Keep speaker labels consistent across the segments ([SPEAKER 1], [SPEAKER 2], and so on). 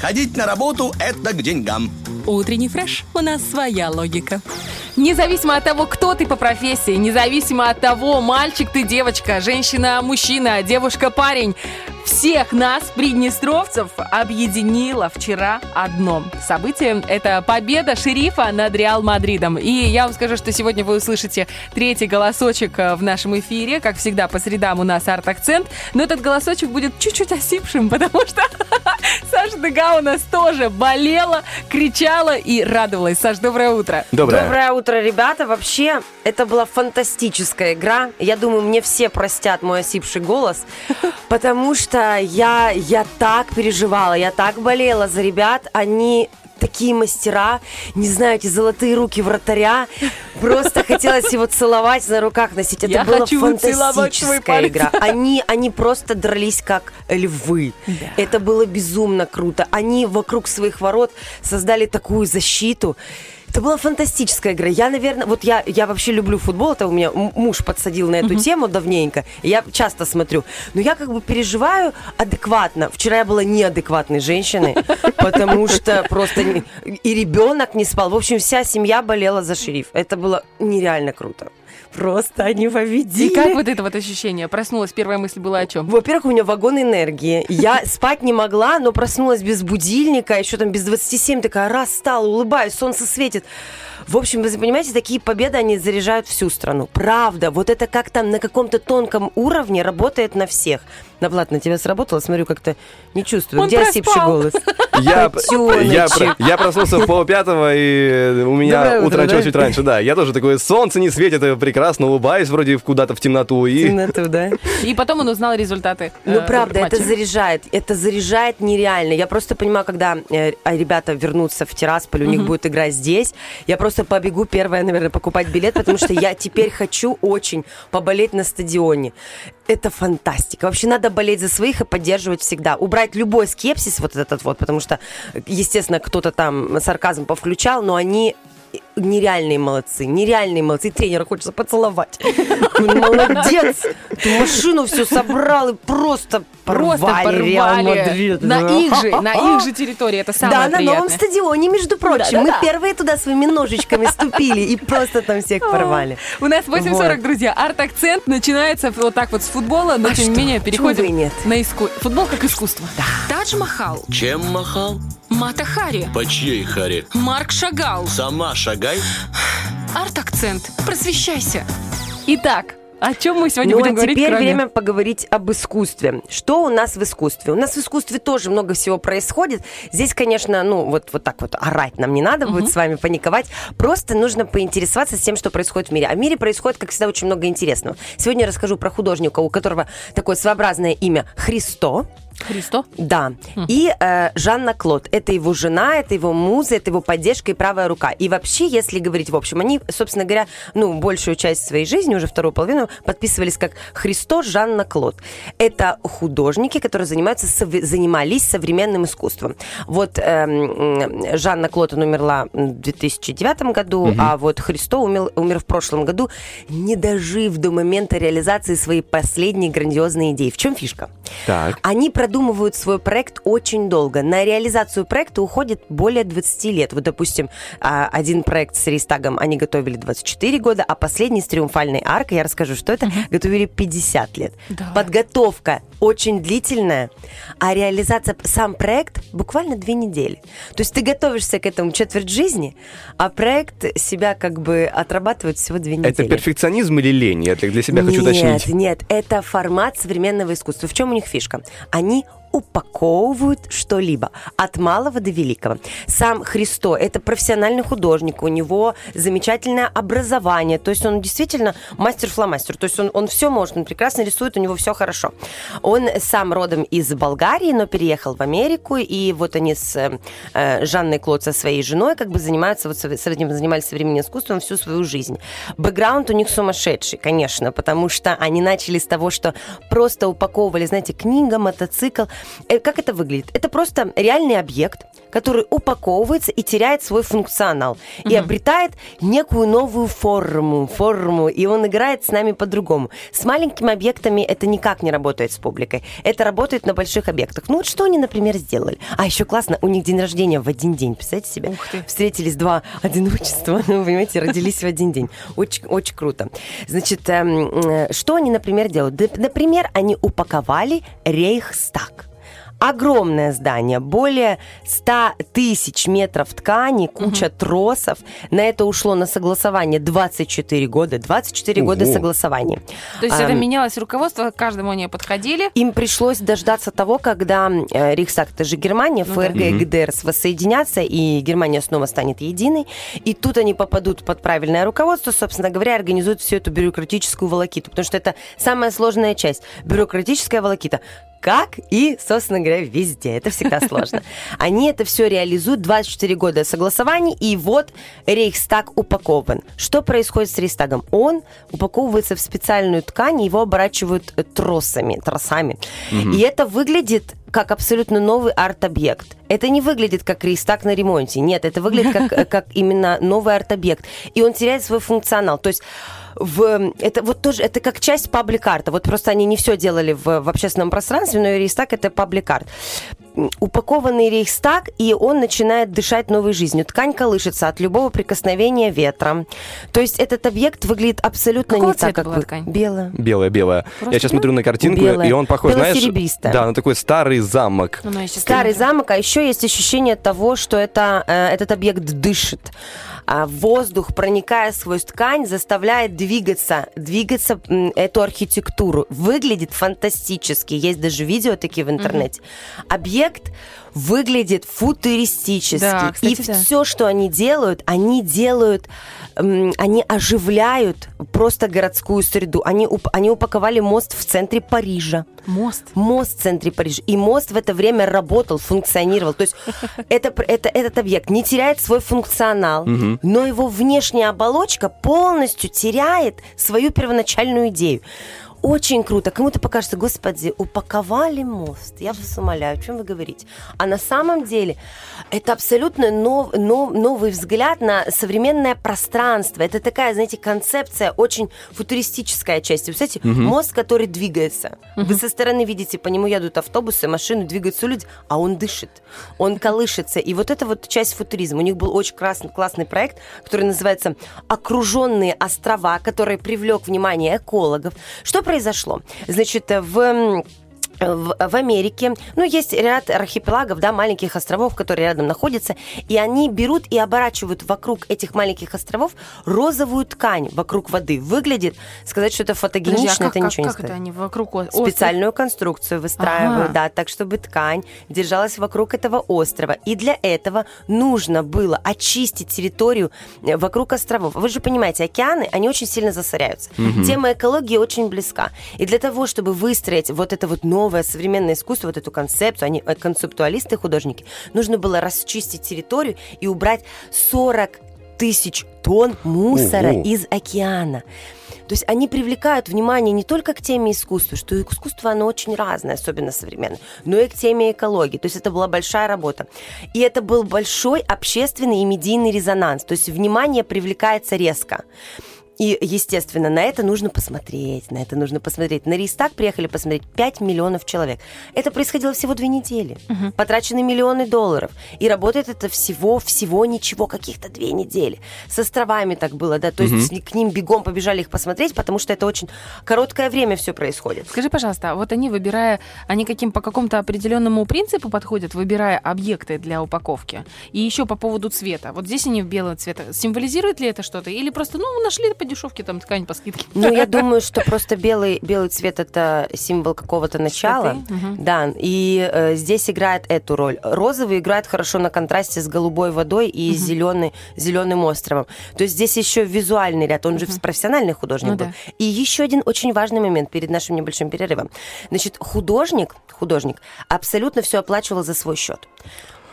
[SPEAKER 1] Ходить на работу – это к деньгам.
[SPEAKER 2] Утренний фреш. У нас своя логика.
[SPEAKER 3] Независимо от того, кто ты по профессии, независимо от того, мальчик ты, девочка, женщина, мужчина, девушка, парень, всех нас, приднестровцев, объединило вчера одно событие. Это победа шерифа над Реал Мадридом. И я вам скажу, что сегодня вы услышите третий голосочек э, в нашем эфире. Как всегда, по средам у нас арт-акцент. Но этот голосочек будет чуть-чуть осипшим, потому что Саша Дега у нас тоже болела, кричала и радовалась. Саш, доброе утро.
[SPEAKER 4] Доброе.
[SPEAKER 5] Доброе утро, ребята. Вообще, это была фантастическая игра. Я думаю, мне все простят мой осипший голос, потому что я, я так переживала, я так болела за ребят. Они такие мастера, не знаю, эти золотые руки вратаря. Просто хотелось его целовать, на руках носить. Это
[SPEAKER 3] Я
[SPEAKER 5] была
[SPEAKER 3] хочу
[SPEAKER 5] фантастическая игра. Они, они просто дрались как львы. Это было безумно круто. Они вокруг своих ворот создали такую защиту. Это была фантастическая игра. Я, наверное, вот я, я вообще люблю футбол. Это у меня муж подсадил на эту тему давненько. Я часто смотрю. Но я как бы переживаю адекватно. Вчера я была неадекватной женщиной, потому что просто и ребенок не спал. В общем, вся семья болела за шериф. Это было нереально круто. Просто они победили.
[SPEAKER 3] И как вот это вот ощущение? Проснулась, первая мысль была о чем?
[SPEAKER 5] Во-первых, у меня вагон энергии. Я спать не могла, но проснулась без будильника, еще там без 27, такая раз стала, улыбаюсь, солнце светит. В общем, вы понимаете, такие победы, они заряжают всю страну. Правда, вот это как там на каком-то тонком уровне работает на всех. На Влад, на тебя сработало? Смотрю, как-то не чувствую.
[SPEAKER 3] Он
[SPEAKER 5] Где осипший голос?
[SPEAKER 4] Я, я, я проснулся в полпятого, и у меня
[SPEAKER 5] Доброе утро,
[SPEAKER 4] утро началось
[SPEAKER 5] да?
[SPEAKER 4] чуть раньше. Да, я тоже такое, солнце не светит, я прекрасно улыбаюсь вроде в- куда-то в темноту. И
[SPEAKER 5] Темноту, да?
[SPEAKER 3] И потом он узнал результаты.
[SPEAKER 5] Ну,
[SPEAKER 3] э,
[SPEAKER 5] правда, это заряжает. Это заряжает нереально. Я просто понимаю, когда э, а ребята вернутся в Тирасполь, у них будет игра здесь, я просто побегу первая, наверное, покупать билет, потому что я теперь хочу очень поболеть на стадионе. Это фантастика. Вообще надо болеть за своих и поддерживать всегда. Убрать любой скепсис вот этот вот, потому что, естественно, кто-то там сарказм повключал, но они нереальные молодцы, нереальные молодцы. И тренера хочется поцеловать. Ну, Молодец! Ты машину все собрал и просто
[SPEAKER 3] Просто
[SPEAKER 5] порвали Реал
[SPEAKER 3] порвали
[SPEAKER 5] Мадрид.
[SPEAKER 3] на их же, на их же территории. Это самое
[SPEAKER 5] Да, на новом стадионе, между прочим. Мы первые туда своими ножичками ступили и просто там всех порвали.
[SPEAKER 3] У нас 8.40,
[SPEAKER 5] Вот.
[SPEAKER 3] друзья. Арт-акцент начинается вот так вот с футбола, но
[SPEAKER 5] А
[SPEAKER 3] тем не менее переходим на искусство. Футбол как искусство.
[SPEAKER 2] Тадж-Махал.
[SPEAKER 1] Чем махал?
[SPEAKER 2] Мата Хари.
[SPEAKER 1] По чьей харе?
[SPEAKER 2] Марк Шагал.
[SPEAKER 1] Сама шагай.
[SPEAKER 2] Арт-акцент. Просвещайся.
[SPEAKER 3] Итак, о чем мы сегодня
[SPEAKER 5] Ну,
[SPEAKER 3] будем
[SPEAKER 5] а
[SPEAKER 3] говорить,
[SPEAKER 5] теперь
[SPEAKER 3] кроме-
[SPEAKER 5] время поговорить об искусстве. Что у нас в искусстве? У нас в искусстве тоже много всего происходит. Здесь, конечно, ну, вот, вот так вот орать нам не надо будет с вами паниковать. Просто нужно поинтересоваться тем, что происходит в мире. А в мире происходит, как всегда, очень много интересного. Сегодня я расскажу про художника, у которого такое своеобразное имя Христо.
[SPEAKER 3] Христо?
[SPEAKER 5] Да. И э, Жанна Клод. Это его жена, это его муза, это его поддержка и правая рука. И вообще, если говорить в общем, они, собственно говоря, ну, большую часть своей жизни, уже вторую половину, подписывались как Христо Жанна Клод. Это художники, которые занимаются, сов- занимались современным искусством. Вот м, Жанна Клод, она умерла в 2009 году, а вот Христо умер, умер в прошлом году, не дожив до момента реализации своей последней грандиозной идеи. В чем фишка?
[SPEAKER 4] Так.
[SPEAKER 5] Они продумывают свой проект очень долго. На реализацию проекта уходит более 20 лет. Вот, допустим, а, один проект с Рейстагом они готовили 24 года, а последний с Триумфальной аркой, я расскажу, что это, готовили 50 лет.
[SPEAKER 3] Да.
[SPEAKER 5] Подготовка очень длительная, а реализация, сам проект буквально две недели. То есть ты готовишься к этому четверть жизни, а проект себя как бы отрабатывает всего две недели.
[SPEAKER 4] Это перфекционизм или лень? Я для себя хочу
[SPEAKER 5] нет,
[SPEAKER 4] уточнить.
[SPEAKER 5] Нет, это формат современного искусства. В чем у них фишка? Они упаковывают что-либо от малого до великого. Сам Христо – это профессиональный художник, у него замечательное образование, то есть он действительно мастер-фломастер, то есть он, он все может, он прекрасно рисует, у него все хорошо. Он сам родом из Болгарии, но переехал в Америку, и вот они с э, Жанной Клод, со своей женой, как бы занимаются, вот с этим занимались современным искусством всю свою жизнь. Бэкграунд у них сумасшедший, конечно, потому что они начали с того, что просто упаковывали, знаете, книга, мотоцикл, Как это выглядит? Это просто реальный объект, который упаковывается и теряет свой функционал. И обретает некую новую форму, форму, и он играет с нами по-другому. С маленькими объектами это никак не работает с публикой. Это работает на больших объектах. Ну вот что они, например, сделали? А еще классно, у них день рождения в один день. Представляете себе?
[SPEAKER 2] Ух ты.
[SPEAKER 5] Встретились два одиночества, ну, понимаете, родились в один день. Очень, очень круто. Значит, эм, э, что они, например, делают? Например, они упаковали Рейхстаг. Огромное здание, более 100 тысяч метров ткани, куча тросов. На это ушло на согласование 24 года. 24 года
[SPEAKER 4] Ого.
[SPEAKER 5] согласования.
[SPEAKER 3] То есть это
[SPEAKER 5] Ам,
[SPEAKER 3] менялось руководство, к каждому они подходили.
[SPEAKER 5] им пришлось дождаться того, когда э, Рейхстаг, это же Германия,
[SPEAKER 3] Ну да.
[SPEAKER 5] ФРГ и ГДР воссоединятся, и Германия снова станет единой. И тут они попадут под правильное руководство, собственно говоря, организуют всю эту бюрократическую волокиту. Потому что это самая сложная часть. Бюрократическая волокита. Как и, собственно говоря, везде. Это всегда сложно. Они это все реализуют 24 года согласований, и вот Рейхстаг упакован. Что происходит с Рейхстагом? Он упаковывается в специальную ткань, его оборачивают э, тросами, тросами. И это выглядит как абсолютно новый арт-объект. Это не выглядит как Рейхстаг на ремонте. Нет, это выглядит как, э, как именно новый арт-объект. И он теряет свой функционал. То есть в, это вот тоже, это как часть паблик-арта. Вот просто они не все делали в, в общественном пространстве, но и Рейхстаг это паблик-арт. Упакованный Рейхстаг, и он начинает дышать новой жизнью. Ткань колышется от любого прикосновения ветра. То есть этот объект выглядит абсолютно
[SPEAKER 3] Какого
[SPEAKER 5] не так, как
[SPEAKER 3] была
[SPEAKER 5] вы.
[SPEAKER 3] ткань?
[SPEAKER 5] Белая.
[SPEAKER 4] Белая, белая.
[SPEAKER 3] Просто
[SPEAKER 4] Я сейчас смотрю на картинку,
[SPEAKER 5] Белая.
[SPEAKER 4] и он похож, знаешь, да, на такой старый замок.
[SPEAKER 3] Ну,
[SPEAKER 5] Старый замок, а еще есть ощущение того, что это, э, этот объект дышит. А воздух, проникая сквозь ткань, заставляет двигаться, двигаться эту архитектуру. Выглядит фантастически. Есть даже видео такие в интернете. Объект выглядит футуристически.
[SPEAKER 3] Да, кстати,
[SPEAKER 5] И
[SPEAKER 3] да.
[SPEAKER 5] все, что они делают, они делают, они оживляют просто городскую среду. Они, уп- они упаковали мост в центре Парижа.
[SPEAKER 3] Мост.
[SPEAKER 5] Мост в центре Парижа. И мост в это время работал, функционировал. То есть это, это, этот объект не теряет свой функционал, но его внешняя оболочка полностью теряет свою первоначальную идею. Очень круто. Кому-то покажется, господи, упаковали мост. Я вас умоляю, о чем вы говорите? А на самом деле это абсолютно нов- нов- новый взгляд на современное пространство. Это такая, знаете, концепция очень футуристическая часть. Вы Представляете, мост, который двигается. Вы со стороны видите, по нему едут автобусы, машины, двигаются люди, а он дышит, он колышется. И вот это вот часть футуризма. У них был очень красный, классный проект, который называется «Окруженные острова», который привлек внимание экологов. Что произошло? Значит, в в, в Америке, ну, есть ряд архипелагов, да, маленьких островов, которые рядом находятся, и они берут и оборачивают вокруг этих маленьких островов розовую ткань вокруг воды. Выглядит, сказать, что это
[SPEAKER 3] Подожди,
[SPEAKER 5] фотогенично,
[SPEAKER 3] а как,
[SPEAKER 5] это
[SPEAKER 3] как-
[SPEAKER 5] ничего не
[SPEAKER 3] как
[SPEAKER 5] сказать.
[SPEAKER 3] это они вокруг острова?
[SPEAKER 5] Специальную конструкцию выстраивают,
[SPEAKER 3] Ага.
[SPEAKER 5] да, так, чтобы ткань держалась вокруг этого острова. И для этого нужно было очистить территорию э, вокруг островов. Вы же понимаете, океаны, они очень сильно засоряются. Тема экологии очень близка. И для того, чтобы выстроить вот это вот новое современное искусство, вот эту концепцию, они э, концептуалисты, художники, нужно было расчистить территорию и убрать 40 тысяч тонн мусора
[SPEAKER 4] Ого.
[SPEAKER 5] из океана. То есть они привлекают внимание не только к теме искусства, что искусство, оно очень разное, особенно современное, но и к теме экологии. То есть это была большая работа. И это был большой общественный и медийный резонанс. То есть внимание привлекается резко. И, естественно, на это нужно посмотреть, на это нужно посмотреть. На Рейстаг приехали посмотреть 5 миллионов человек. Это происходило всего две недели. Потрачены миллионы долларов. И работает это всего, всего ничего, каких-то две недели. С островами так было, да, то есть с- к ним бегом побежали их посмотреть, потому что это очень короткое время все происходит.
[SPEAKER 3] Скажи, пожалуйста, а вот они, выбирая, они каким по какому-то определенному принципу подходят, выбирая объекты для упаковки? И еще по поводу цвета. Вот здесь они в белом цвете. Символизирует ли это что-то? Или просто, ну, нашли дешевке там ткань по скидке?
[SPEAKER 5] Ну, я думаю, что просто белый, белый цвет это символ какого-то начала.
[SPEAKER 3] Мгм.
[SPEAKER 5] Да, и э, здесь играет эту роль. Розовый играет хорошо на контрасте с голубой водой и зеленый, зеленым островом. То есть здесь еще визуальный ряд, он же профессиональный художник
[SPEAKER 3] Ну
[SPEAKER 5] был.
[SPEAKER 3] да.
[SPEAKER 5] И еще один очень важный момент перед нашим небольшим перерывом. Значит, художник, художник абсолютно все оплачивал за свой счет.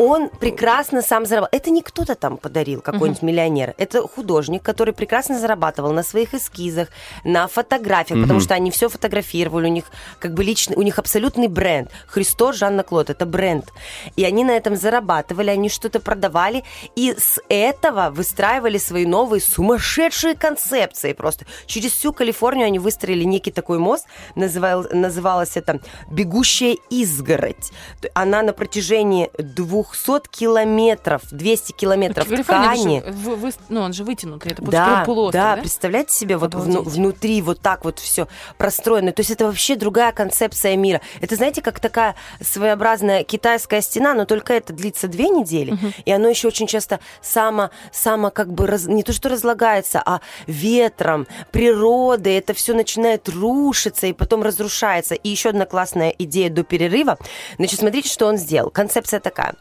[SPEAKER 5] Он прекрасно сам зарабатывал. Это не кто-то там подарил, какой-нибудь миллионер. Это художник, который прекрасно зарабатывал на своих эскизах, на фотографиях, потому что они все фотографировали. У них как бы личный, у них абсолютный бренд. Христос, Жанна Клод, это бренд. И они на этом зарабатывали, они что-то продавали, и с этого выстраивали свои новые сумасшедшие концепции просто. Через всю Калифорнию они выстроили некий такой мост, называл, называлось это «Бегущая изгородь». Она на протяжении 200 километров, 200 километров ткани.
[SPEAKER 3] же вы- вы- ну, он же вытянутый, это
[SPEAKER 5] Да,
[SPEAKER 3] полуостров,
[SPEAKER 5] да,
[SPEAKER 3] да?
[SPEAKER 5] представляете себе, вот вну- внутри вот так вот все простроено. То есть это вообще другая концепция мира. Это, знаете, как такая своеобразная китайская стена, но только это длится две недели, и оно еще очень часто само, само как бы раз- не то что разлагается, а ветром, природой, это все начинает рушиться и потом разрушается. И еще одна классная идея до перерыва. Значит, смотрите, что он сделал. Концепция такая.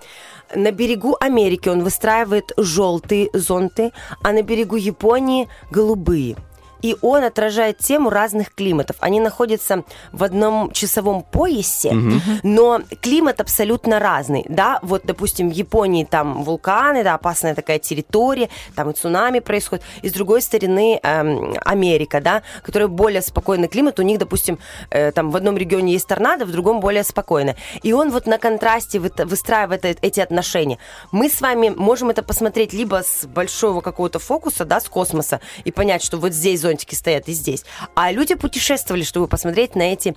[SPEAKER 5] На берегу Америки он выстраивает желтые зонты, а на берегу Японии голубые. И он отражает тему разных климатов. Они находятся в одном часовом поясе, но климат абсолютно разный. Да, вот, допустим, в Японии там вулканы, да, опасная такая территория, там и цунами происходит. И с другой стороны эм, Америка, да, которая более спокойный климат. У них, допустим, э, там в одном регионе есть торнадо, в другом более спокойно. И он вот на контрасте вы- выстраивает эти отношения. Мы с вами можем это посмотреть либо с большого какого-то фокуса, да, с космоса, и понять, что вот здесь зонтики стоят и здесь. А люди путешествовали, чтобы посмотреть на эти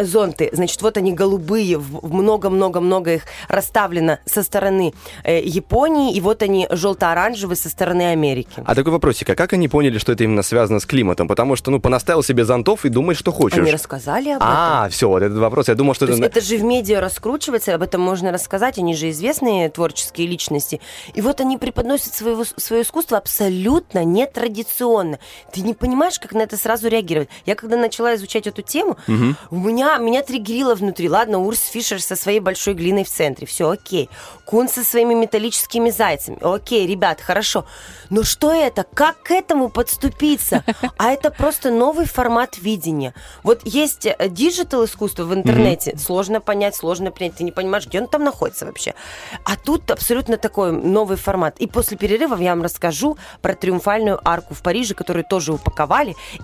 [SPEAKER 5] зонты. Значит, вот они голубые, много-много-много их расставлено со стороны э, Японии, и вот они желто-оранжевые со стороны Америки.
[SPEAKER 4] А такой вопросик, а как они поняли, что это именно связано с климатом? Потому что, ну, понаставил себе зонтов и думай, что хочешь.
[SPEAKER 5] Они рассказали об этом.
[SPEAKER 4] А, все, вот этот вопрос. Я думал, что
[SPEAKER 5] То
[SPEAKER 4] это...
[SPEAKER 5] это же в медиа раскручивается, об этом можно рассказать, они же известные творческие личности. И вот они преподносят своего, свое искусство абсолютно нетрадиционно. Ты не понимаешь, как на это сразу реагировать. Я когда начала изучать эту тему, у меня, меня триггерило внутри. Ладно, Урс Фишер со своей большой глиной в центре, все окей. Кунс со своими металлическими зайцами. Окей, ребят, хорошо. Но что это? Как к этому подступиться? А это просто новый формат видения. Вот есть э, digital искусство в интернете. Сложно понять, сложно принять. Ты не понимаешь, где он там находится вообще. А тут абсолютно такой новый формат. И после перерыва я вам расскажу про триумфальную арку в Париже, которую тоже упаковали.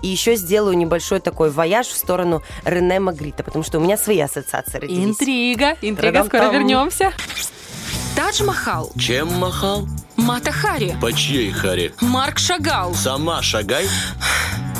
[SPEAKER 5] И еще сделаю небольшой такой вояж в сторону Рене Магритта, потому что у меня свои ассоциации родились.
[SPEAKER 3] Интрига, интрига,
[SPEAKER 5] Та-дам-там.
[SPEAKER 3] скоро вернемся.
[SPEAKER 2] Тадж-Махал.
[SPEAKER 1] Чем махал?
[SPEAKER 2] Мата Хари.
[SPEAKER 1] По чьей харе?
[SPEAKER 2] Марк Шагал.
[SPEAKER 1] Сама шагай.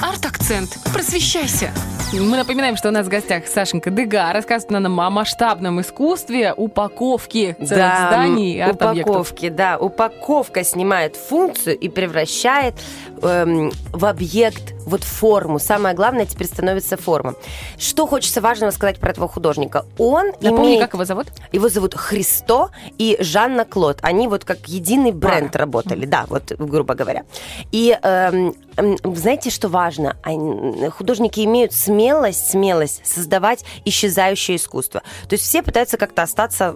[SPEAKER 2] Арт-акцент. Просвещайся.
[SPEAKER 3] Мы напоминаем, что у нас в гостях Сашенька Дега рассказывает нам о масштабном искусстве упаковки целых зданий и
[SPEAKER 5] упаковки, да. Упаковка снимает функцию и превращает эм, в объект вот форму. Самое главное теперь становится форма. Что хочется важного сказать про этого художника? Он
[SPEAKER 3] Напомни,
[SPEAKER 5] имеет...
[SPEAKER 3] как его зовут?
[SPEAKER 5] Его зовут Христо и Жанна Клод. Они вот как единый бренд
[SPEAKER 3] Пара.
[SPEAKER 5] работали, да, вот грубо говоря. И эм, эм, знаете, что важно? Они- художники имеют смелость, смелость создавать исчезающее искусство. То есть все пытаются как-то остаться,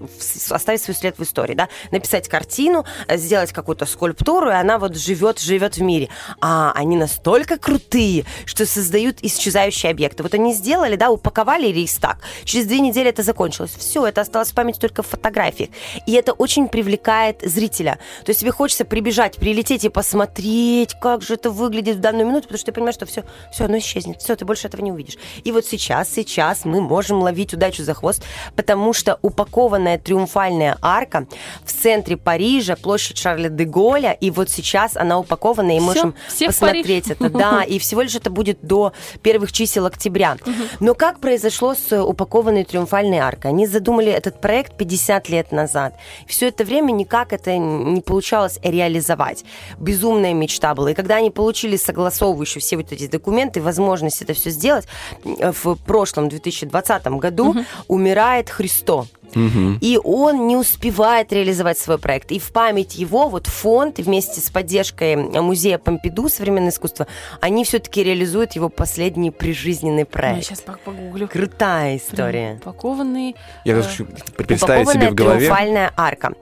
[SPEAKER 5] оставить свой след в истории, да, написать картину, сделать какую-то скульптуру, и она вот живет, живет в мире. А они настолько крутые, что создают исчезающие объекты. Вот они сделали, да, упаковали рейстаг. Через две недели это закончилось. Все, это осталось в памяти только в фотографиях. И это очень привлекает зрителя. То есть тебе хочется прибежать, прилететь и посмотреть, как же это выглядит в данную минуту, потому что ты понимаешь, что все, все, оно исчезнет. Все, ты больше этого не увидишь. И вот сейчас, сейчас мы можем ловить удачу за хвост, потому что упакованная триумфальная арка в центре Парижа, площадь Шарля де Голля, и вот сейчас она упакована, и
[SPEAKER 3] Всё,
[SPEAKER 5] можем
[SPEAKER 3] все
[SPEAKER 5] посмотреть это. Да, и всего лишь это будет до первых чисел октября. Но как произошло с упакованной триумфальной аркой? Они задумали этот проект 50 лет назад. Все это время никак это не получалось реализовать. Безумная мечта была. И когда они получили согласовывающие все вот эти документы, возможность это все сделать, э, в прошлом 2020 году умирает Христо. И он не успевает реализовать свой проект. И в память его вот фонд вместе с поддержкой музея Помпиду современное искусство, они все-таки реализуют его последний прижизненный
[SPEAKER 3] Я
[SPEAKER 5] проект.
[SPEAKER 3] сейчас погуглю.
[SPEAKER 5] Крутая история.
[SPEAKER 3] Упакованный.
[SPEAKER 4] Я
[SPEAKER 3] э,
[SPEAKER 4] даже хочу представить себе в голове.
[SPEAKER 5] триумфальная арка.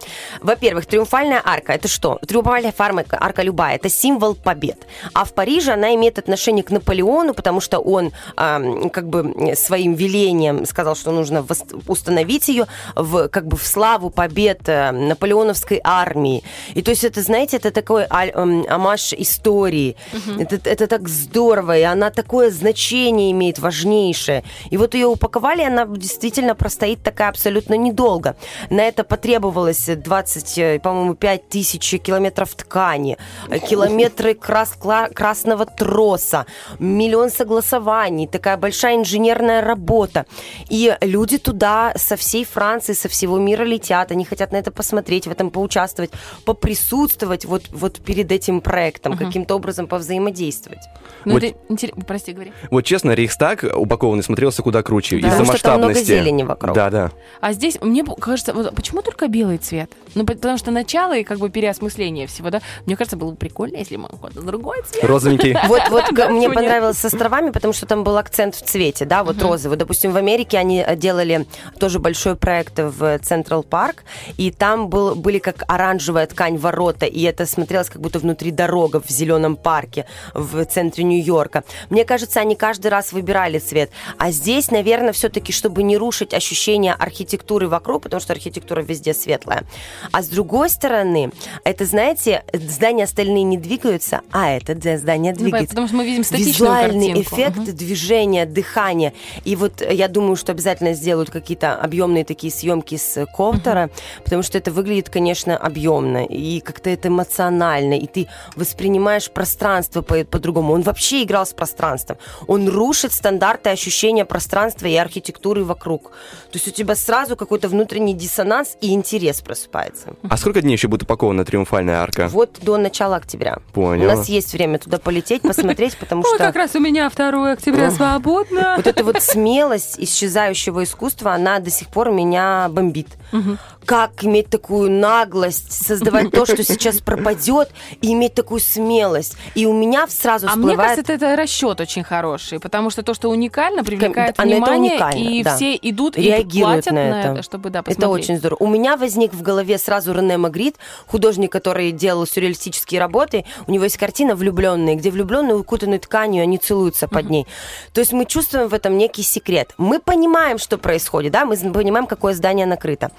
[SPEAKER 5] Во-первых, триумфальная арка это что? Триумфальная фарма, арка любая, это символ побед. А в Париже она имеет отношение к Наполеону, потому что он ам, как бы своим велением сказал, что нужно вос- установить ее в, как бы в славу побед э, наполеоновской армии. И то есть это, знаете, это такой аль- эм, амаш истории. Это, это так здорово, и она такое значение имеет важнейшее. И вот ее упаковали, она действительно простоит такая абсолютно недолго. На это потребовалось 20, э, по-моему, 5 тысяч километров ткани, э, километры крас- красного троса, миллион согласований, такая большая инженерная работа. И люди туда со всей Франции, со всего мира летят, они хотят на это посмотреть, в этом поучаствовать, поприсутствовать вот, вот перед этим проектом, каким-то образом повзаимодействовать.
[SPEAKER 3] Ну,
[SPEAKER 4] Вот-
[SPEAKER 3] это интересно. Прости, говори.
[SPEAKER 4] Вот честно, Рейхстаг упакованный смотрелся куда круче.
[SPEAKER 3] Да.
[SPEAKER 4] Из-за
[SPEAKER 5] Потому что там много
[SPEAKER 4] масштабности.
[SPEAKER 5] зелени вокруг.
[SPEAKER 4] Да, да.
[SPEAKER 3] А здесь, мне кажется, вот почему только белый цвет? Ну, по- потому что начало и как бы переосмысление всего, да? Мне кажется, было бы прикольно, если бы какой-то другой цвет.
[SPEAKER 4] Розовенький.
[SPEAKER 5] Вот, вот мне понравилось с островами, потому что там был акцент в цвете, да, вот розовый. Допустим, в Америке они э, делали тоже большой проект в Централ Парк, и там был, были как оранжевая ткань ворота, и это смотрелось как будто внутри дорога в зеленом парке в центре Нью-Йорка. Мне кажется, они каждый раз выбирали цвет. А здесь, наверное, все-таки, чтобы не рушить ощущение архитектуры вокруг, потому что архитектура везде светлая. А с другой стороны, это, знаете, здания остальные не двигаются, а это здание
[SPEAKER 3] Ну,
[SPEAKER 5] двигается.
[SPEAKER 3] потому что мы видим
[SPEAKER 5] Визуальный
[SPEAKER 3] картинку.
[SPEAKER 5] эффект
[SPEAKER 3] Мгм.
[SPEAKER 5] движения, дыхания. И вот я думаю, что обязательно сделают какие-то объемные такие съемки с коптера, потому что это выглядит, конечно, объемно и как-то это эмоционально, и ты воспринимаешь пространство по- по-другому. Он вообще играл с пространством. Он рушит стандарты ощущения пространства и архитектуры вокруг. То есть у тебя сразу какой-то внутренний диссонанс и интерес просыпается.
[SPEAKER 4] А сколько дней еще будет упакована триумфальная арка?
[SPEAKER 5] Вот до начала октября.
[SPEAKER 4] Понял.
[SPEAKER 5] У нас есть время туда полететь, посмотреть, потому что...
[SPEAKER 3] как раз у меня 2 октября свободно.
[SPEAKER 5] Вот эта вот смелость исчезающего искусства, она до сих пор меня бомбит. Как иметь такую наглость, создавать то, что сейчас пропадет, и иметь такую смелость. И у меня сразу
[SPEAKER 3] А мне
[SPEAKER 5] всплывает...
[SPEAKER 3] кажется, это, это расчет очень хороший, потому что то, что уникально, привлекает
[SPEAKER 5] на это
[SPEAKER 3] внимание, и
[SPEAKER 5] да.
[SPEAKER 3] все идут и
[SPEAKER 5] реагируют
[SPEAKER 3] платят
[SPEAKER 5] на это.
[SPEAKER 3] чтобы да,
[SPEAKER 5] это
[SPEAKER 3] посмотреть.
[SPEAKER 5] очень здорово. У меня возник в голове сразу Рене Магрит, художник, который делал сюрреалистические работы. У него есть картина «Влюбленные», где влюбленные укутаны тканью, они целуются под ней. То есть мы чувствуем в этом некий секрет. Мы понимаем, что происходит, да, мы понимаем, какое здание накрыто.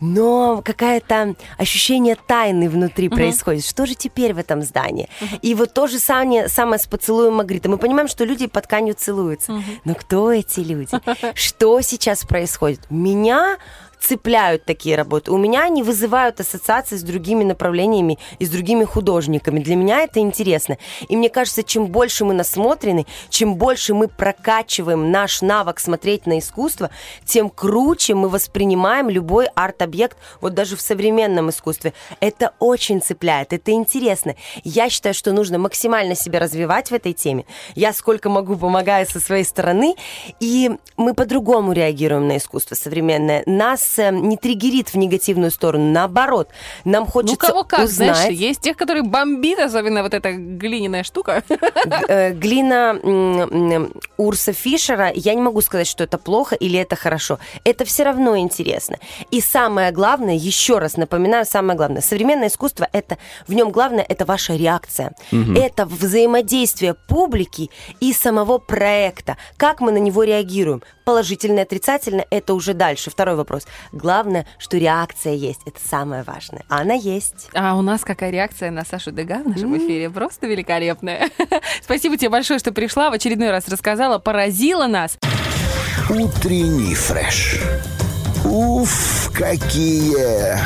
[SPEAKER 5] Но какое-то ощущение тайны внутри происходит. Что же теперь в этом здании? И вот то же самое, самое с поцелуем Магрита. Мы понимаем, что люди под тканью целуются. Но кто эти люди? Что сейчас происходит? Меня цепляют такие работы. У меня они вызывают ассоциации с другими направлениями и с другими художниками. Для меня это интересно. И мне кажется, чем больше мы насмотрены, чем больше мы прокачиваем наш навык смотреть на искусство, тем круче мы воспринимаем любой арт-объект, вот даже в современном искусстве. Это очень цепляет, это интересно. Я считаю, что нужно максимально себя развивать в этой теме. Я сколько могу помогаю со своей стороны, и мы по-другому реагируем на искусство современное. Нас э, не триггерит в негативную сторону, наоборот. Нам хочется
[SPEAKER 3] Ну, кого как,
[SPEAKER 5] узнать.
[SPEAKER 3] знаешь, есть тех, которые бомбит, особенно вот эта глиняная штука.
[SPEAKER 5] Э, Глина Урса Фишера, я не могу сказать, что это плохо или это хорошо. Это все равно интересно. И самое главное, еще раз напоминаю, самое главное, современное искусство, это в нем главное, это ваша реакция. Это взаимодействие публики и самого проекта. Как мы на него реагируем? Положительно, отрицательно, это уже дальше. Второй вопрос. Главное, что реакция есть. Это самое важное. А она есть.
[SPEAKER 3] А у нас какая реакция на Сашу Дега в нашем эфире? Просто великолепная. Спасибо тебе большое, что пришла, в очередной раз рассказала, поразила нас.
[SPEAKER 6] Утренний фреш. Уф, какие